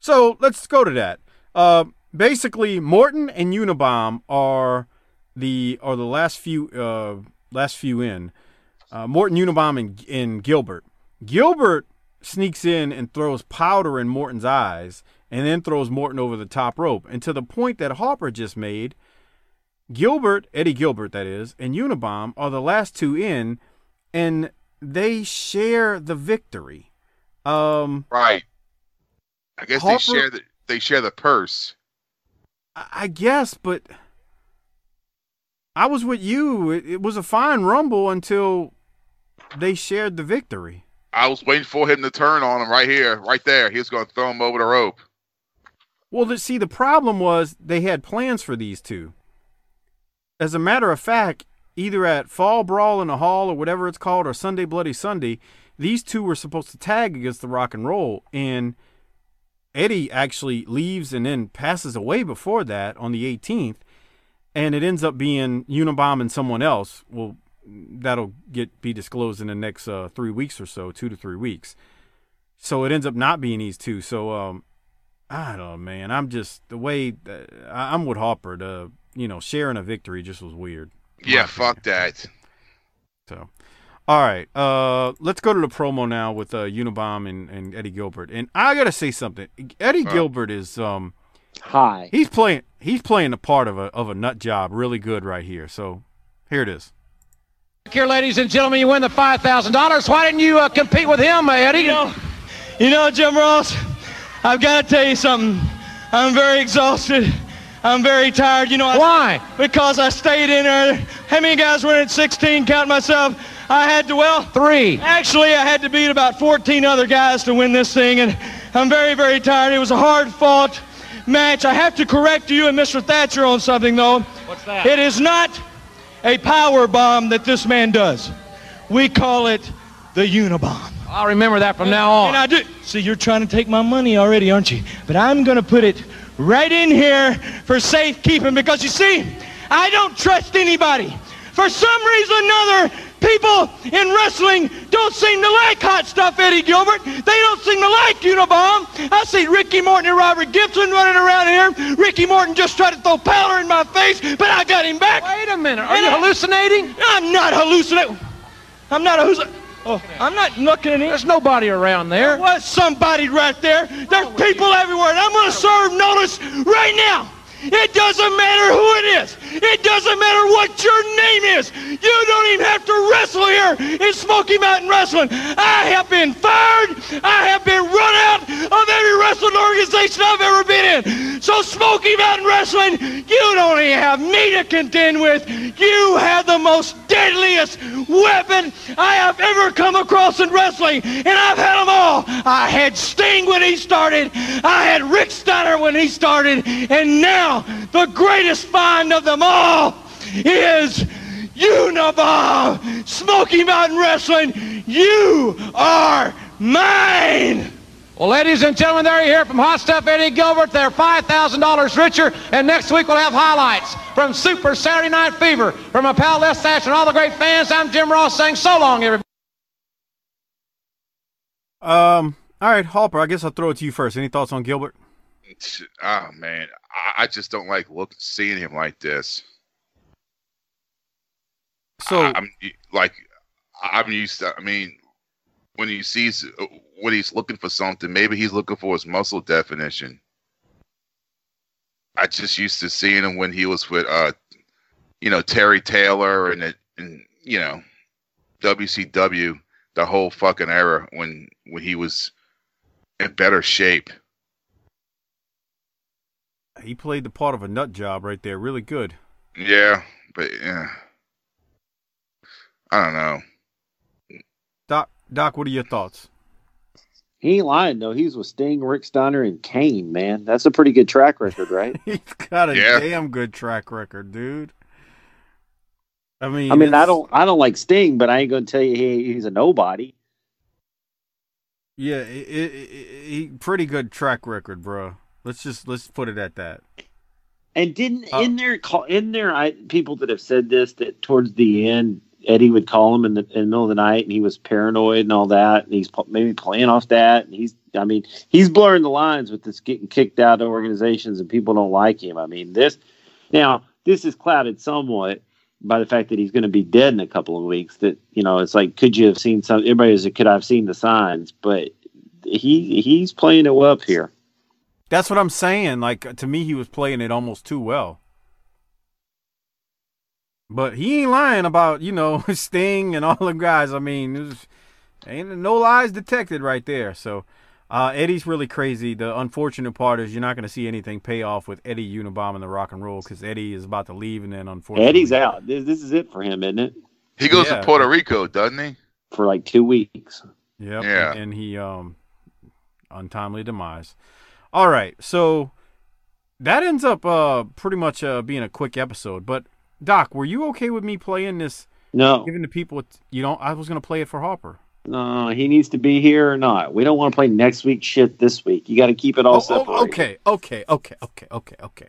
So let's go to that. Uh, basically, Morton and Unabomb are the are the last few uh, last few in. Uh, Morton, Unabomb, and, and Gilbert. Gilbert sneaks in and throws powder in Morton's eyes, and then throws Morton over the top rope. And to the point that Harper just made, Gilbert, Eddie Gilbert, that is, and Unabomb are the last two in, and they share the victory. Um, Right. I guess Harper- they share the they share the purse. I guess, but I was with you. It, it was a fine rumble until they shared the victory. I was waiting for him to turn on him right here, right there. He was going to throw him over the rope. Well, see, the problem was they had plans for these two. As a matter of fact, either at Fall Brawl in the Hall or whatever it's called, or Sunday Bloody Sunday, these two were supposed to tag against the Rock and Roll, and Eddie actually leaves and then passes away before that on the 18th, and it ends up being Unabomb and someone else. Well, that'll get be disclosed in the next uh, three weeks or so, two to three weeks. So it ends up not being these two. So um, I don't know, man. I'm just the way uh, I'm with Harper. The you know sharing a victory just was weird. Yeah, fuck that. So, all right, uh, let's go to the promo now with uh, Unabomb and, and Eddie Gilbert. And I gotta say something. Eddie Gilbert is um, Hi. he's playing he's playing the part of a of a nut job really good right here. So here it is. Here, ladies and gentlemen, you win the five thousand dollars. Why didn't you uh, compete with him, uh, Eddie? You know, you know, Jim Ross, I've got to tell you something. I'm very exhausted. I'm very tired. You know I, Why? Because I stayed in there. How many guys were in at 16? Count myself. I had to, well, Three. actually, I had to beat about 14 other guys to win this thing, and I'm very, very tired. It was a hard-fought match. I have to correct you and Mr. Thatcher on something, though. What's that? It is not a power bomb that this man does. We call it the Unabomb. I'll remember that from now on. And I do. See, you're trying to take my money already, aren't you? But I'm going to put it right in here for safekeeping because you see, I don't trust anybody. For some reason or another, people in wrestling don't seem to like hot stuff, Eddie Gilbert. They don't seem to like Unabomb. I see Ricky Morton and Robert Gibson running around here. Ricky Morton just tried to throw powder in my face, but I got him back. Wait a minute. Are And you I- hallucinating? I'm not hallucinating. I'm not hallucinating. Oh, I'm not looking at. There's nobody around there. There was somebody right there. There's people everywhere, and I'm going to serve notice right now. It doesn't matter who it is. It doesn't matter what your name is. You don't even have to wrestle here in Smoky Mountain Wrestling. I have been fired. I have been run out of every wrestling organization I've ever been in. So Smoky Mountain Wrestling, you don't even have me to contend with. You have the most deadliest weapon I have ever come across in wrestling, and I've had them all. I had Sting when he started. I had Rick Steiner when he started, and now the greatest find of them all is Unabomb, Smoky Mountain Wrestling. You are mine. Well, ladies and gentlemen, there you hear from Hot Stuff Eddie Gilbert. They're $5,000 richer. And next week we'll have highlights from Super Saturday Night Fever. From my pal Les Thatcher and all the great fans, I'm Jim Ross saying so long, everybody. Um, all right, Harper, I guess I'll throw it to you first. Any thoughts on Gilbert? Oh man, I, I just don't like look seeing him like this. So I, am like I'm used to. I mean, when he sees when he's looking for something, maybe he's looking for his muscle definition. I just used to seeing him when he was with, uh, you know, Terry Taylor and it, and you know, WCW, the whole fucking era when when he was in better shape. He played the part of a nut job right there, really good. Yeah, but yeah, I don't know. Doc, Doc, what are your thoughts? He ain't lying though. He's with Sting, Rick Steiner, and Kane. Man, that's a pretty good track record, right? He's got a Yeah. damn good track record, dude. I mean, I mean, I don't, I don't like Sting, but I ain't gonna tell you he, he's a nobody. Yeah, it, it, it, he pretty good track record, bro. Let's just let's put it at that. And didn't Oh. in there call in there I people that have said this that towards the end Eddie would call him in the, in the middle of the night and he was paranoid and all that and he's maybe playing off that and he's I mean he's blurring the lines with this getting kicked out of organizations and people don't like him. I mean this now this is clouded somewhat by the fact that he's going to be dead in a couple of weeks. That you know it's like could you have seen some? Everybody could I have seen the signs? But he he's playing it up here. That's what I'm saying. Like to me, he was playing it almost too well. But he ain't lying about you know Sting and all the guys. I mean, it was, ain't no lies detected right there. So uh, Eddie's really crazy. The unfortunate part is you're not going to see anything pay off with Eddie Unabomber and the Rock and Roll because Eddie is about to leave, and then unfortunately Eddie's out. This, this is it for him, isn't it? He goes Yeah. to Puerto Rico, doesn't he? For like two weeks. Yep. Yeah. And, and he um untimely demise. All right. So that ends up uh pretty much uh being a quick episode. But Doc, were you okay with me playing this No, giving the people you don't I was gonna play it for Harper. No, he needs to be here or not. We don't want to play next week shit this week. You got to keep it all Oh, separated. oh, okay, okay, okay, okay, okay, okay.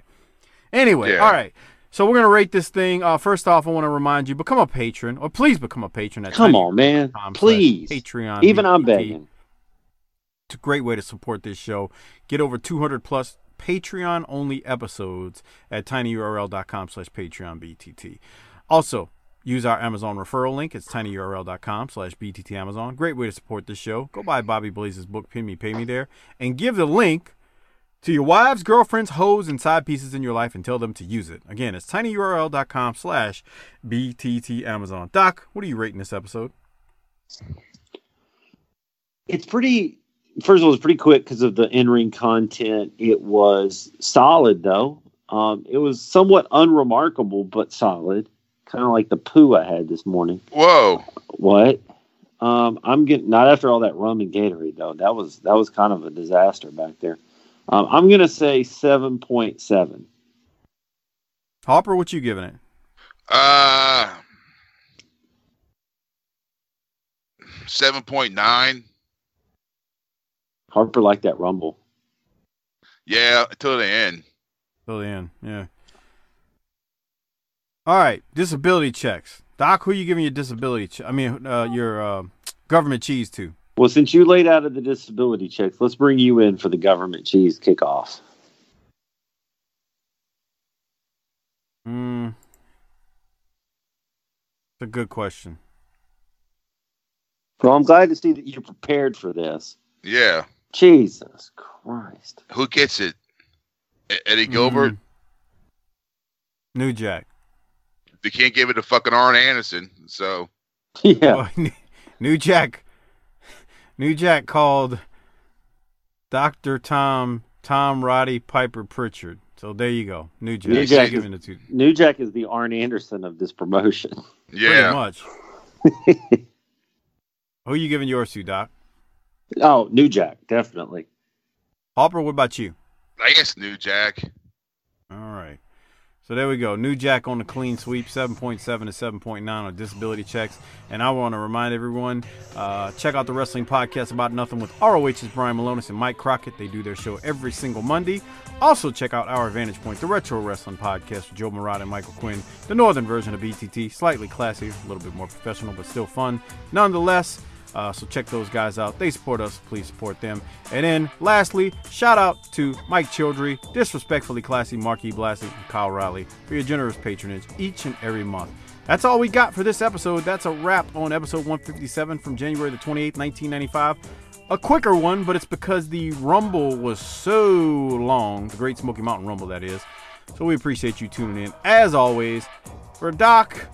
Anyway, Yeah. all right. So we're gonna rate this thing. Uh, first off, I want to remind you: become a patron, or please become a patron. At Come on, man. Please. Patreon. Even I'm BTT. begging. Great way to support this show. Get over 200 plus Patreon only episodes at tinyurl.com slash Patreon BTT. Also, use our Amazon referral link. It's tinyurl.com slash BTT Amazon. Great way to support this show. Go buy Bobby Blaze's book, Pin Me, Pay Me there, and give the link to your wives, girlfriends, hoes, and side pieces in your life and tell them to use it. Again, it's tinyurl.com slash BTT Amazon. Doc, what are you rating this episode? It's pretty. First of all, it's pretty quick because of the in-ring content. It was solid, though. Um, it was somewhat unremarkable, but solid. Kind of like the poo I had this morning. Whoa. What? Um, I'm getting not after all that rum and Gatorade though. That was that was kind of a disaster back there. Um, I'm gonna say seven point seven. Harper, what you giving it? Uh, seven point nine. Harper liked that rumble. Yeah, till the end. Till the end, yeah. All right, disability checks. Doc, who are you giving your disability? Che- I mean, uh, your uh, government cheese to? Well, since you laid out of the disability checks, let's bring you in for the government cheese kickoff. Hmm. It's a good question. Well, I'm glad to see that you're prepared for this. Yeah. Jesus Christ. Who gets it? Eddie Gilbert. Mm. New Jack. They can't give it to fucking Arn Anderson. So Yeah. New Jack. New Jack called Doctor Tom Tom Roddy Piper Prichard. So there you go. New Jack. New Jack, is, it to New Jack is the Arn Anderson of this promotion. Yeah. Pretty much. Who are you giving yours to, Doc? Oh, New Jack, definitely. Harper, what about you? I guess New Jack. All right. So there we go. New Jack on the clean sweep, 7.7 to 7.9 on disability checks. And I want to remind everyone uh, check out the Wrestling Podcast About Nothing with ROH's Brian Malonis and Mike Crockett. They do their show every single Monday. Also, check out Our Vantage Point, the Retro Wrestling Podcast with Joe Murata and Michael Quinn, the northern version of BTT. Slightly classy, a little bit more professional, but still fun. Nonetheless, uh, so check those guys out. They support us. Please support them. And then lastly, shout out to Mike Childry, Disrespectfully Classy, Marquis Blassie, and Kyle Riley for your generous patronage each and every month. That's all we got for this episode. That's a wrap on episode 157 from January the 28th, 1995. A quicker one, but it's because the Rumble was so long, the Great Smoky Mountain Rumble, that is. So we appreciate you tuning in. As always, for Doc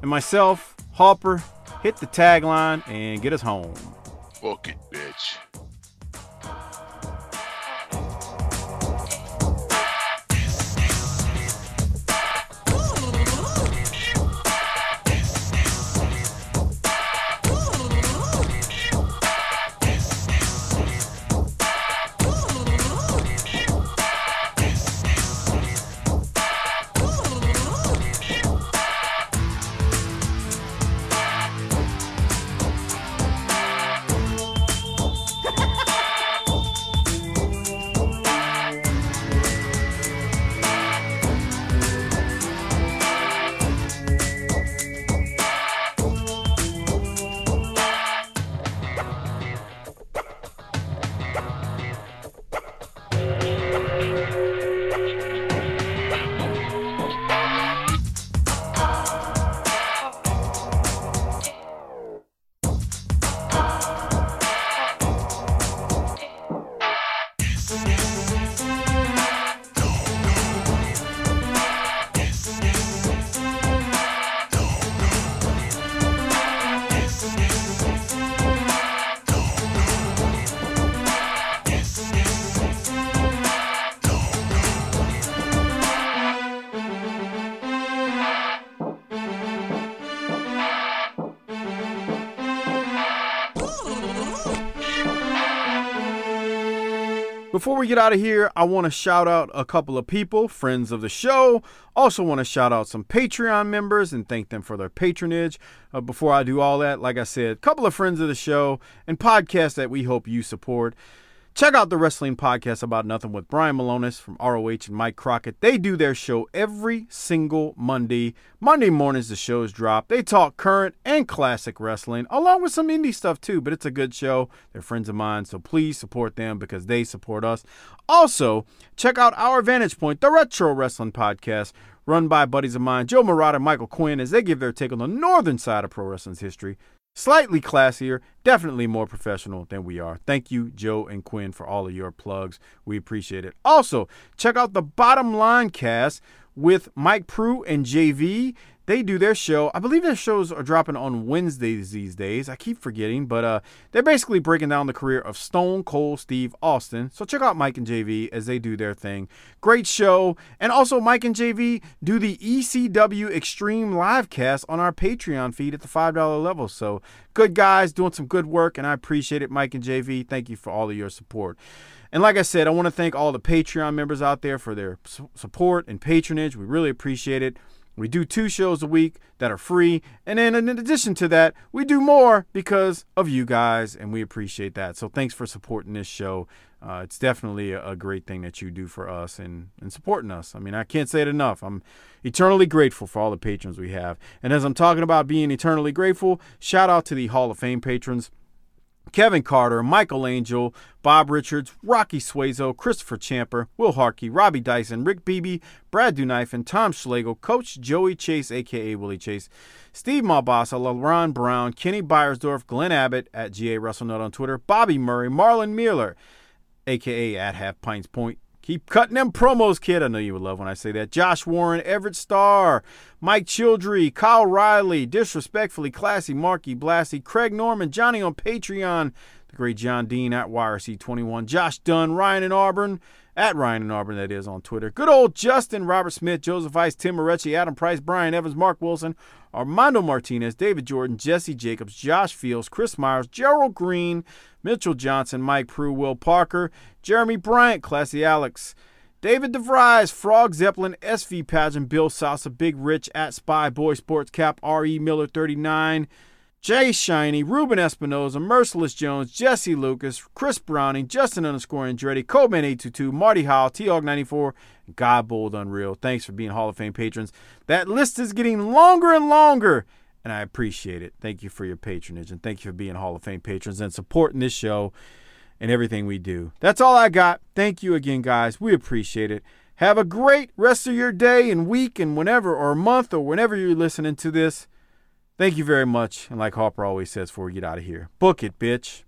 and myself, Harper, hit the tagline and get us home. Fuck it, bitch. Before we get out of here, I want to shout out a couple of people, friends of the show. Also, want to shout out some Patreon members and thank them for their patronage. Uh, before I do all that, like I said, a couple of friends of the show and podcasts that we hope you support. Check out the Wrestling Podcast About Nothing with Brian Malonis from ROH and Mike Crockett. They do their show every single Monday. Monday mornings, the shows drop. They talk current and classic wrestling, along with some indie stuff too, but it's a good show. They're friends of mine, so please support them because they support us. Also, check out Our Vantage Point, the Retro Wrestling Podcast, run by buddies of mine, Joe Murata and Michael Quinn, as they give their take on the northern side of pro wrestling's history. Slightly classier, definitely more professional than we are. Thank you, Joe and Quinn, for all of your plugs. We appreciate it. Also, check out the Bottom Line cast with Mike Prue and JV. They do their show. I believe their shows are dropping on Wednesdays these days. I keep forgetting, but uh, they're basically breaking down the career of Stone Cold Steve Austin. So check out Mike and JV as they do their thing. Great show. And also, Mike and JV do the ECW Extreme live cast on our Patreon feed at the $5 level. So good guys doing some good work, and I appreciate it, Mike and JV. Thank you for all of your support. And like I said, I want to thank all the Patreon members out there for their support and patronage. We really appreciate it. We do two shows a week that are free. And then in addition to that, we do more because of you guys, and we appreciate that. So thanks for supporting this show. Uh, it's definitely a, a, great thing that you do for us and, and supporting us. I mean, I can't say it enough. I'm eternally grateful for all the patrons we have. And as I'm talking about being eternally grateful, shout out to the Hall of Fame patrons. Kevin Carter, Michael Angel, Bob Richards, Rocky Suazo, Christopher Champer, Will Harkey, Robbie Dyson, Rick Beebe, Brad Dunife, and Tom Schlegel, Coach Joey Chase, aka Willie Chase, Steve Malbasa, LaRon Brown, Kenny Byersdorf, Glenn Abbott at GA WrestleNut on Twitter, Bobby Murray, Marlon Mueller, aka at Half Pints Point, Keep cutting them promos, kid. I know you would love when I say that. Josh Warren, Everett Starr, Mike Childry, Kyle Riley, Disrespectfully Classy, Marky Blassie, Craig Norman, Johnny on Patreon, the great John Dean at YRC21, Josh Dunn, Ryan in Auburn, at Ryan in Auburn, that is, on Twitter. Good old Justin, Robert Smith, Joseph Ice, Tim Moretti, Adam Price, Brian Evans, Mark Wilson, Armando Martinez, David Jordan, Jesse Jacobs, Josh Fields, Chris Myers, Gerald Green, Mitchell Johnson, Mike Prue, Will Parker, Jeremy Bryant, Classy Alex, David DeVries, Frog Zeppelin, SV Pageant, Bill Salsa, Big Rich, at Spy Boy Sports Cap, R.E. Miller 39, Jay Shiny, Ruben Espinoza, Merciless Jones, Jesse Lucas, Chris Browning, Justin underscore Andretti, Coleman822, Marty Howell, T-Hog94, God Bold Unreal. Thanks for being Hall of Fame patrons. That list is getting longer and longer, and I appreciate it. Thank you for your patronage, and thank you for being Hall of Fame patrons and supporting this show and everything we do. That's all I got. Thank you again, guys. We appreciate it. Have a great rest of your day and week and whenever or month or whenever you're listening to this. Thank you very much. And like Harper always says before we get out of here, book it, bitch.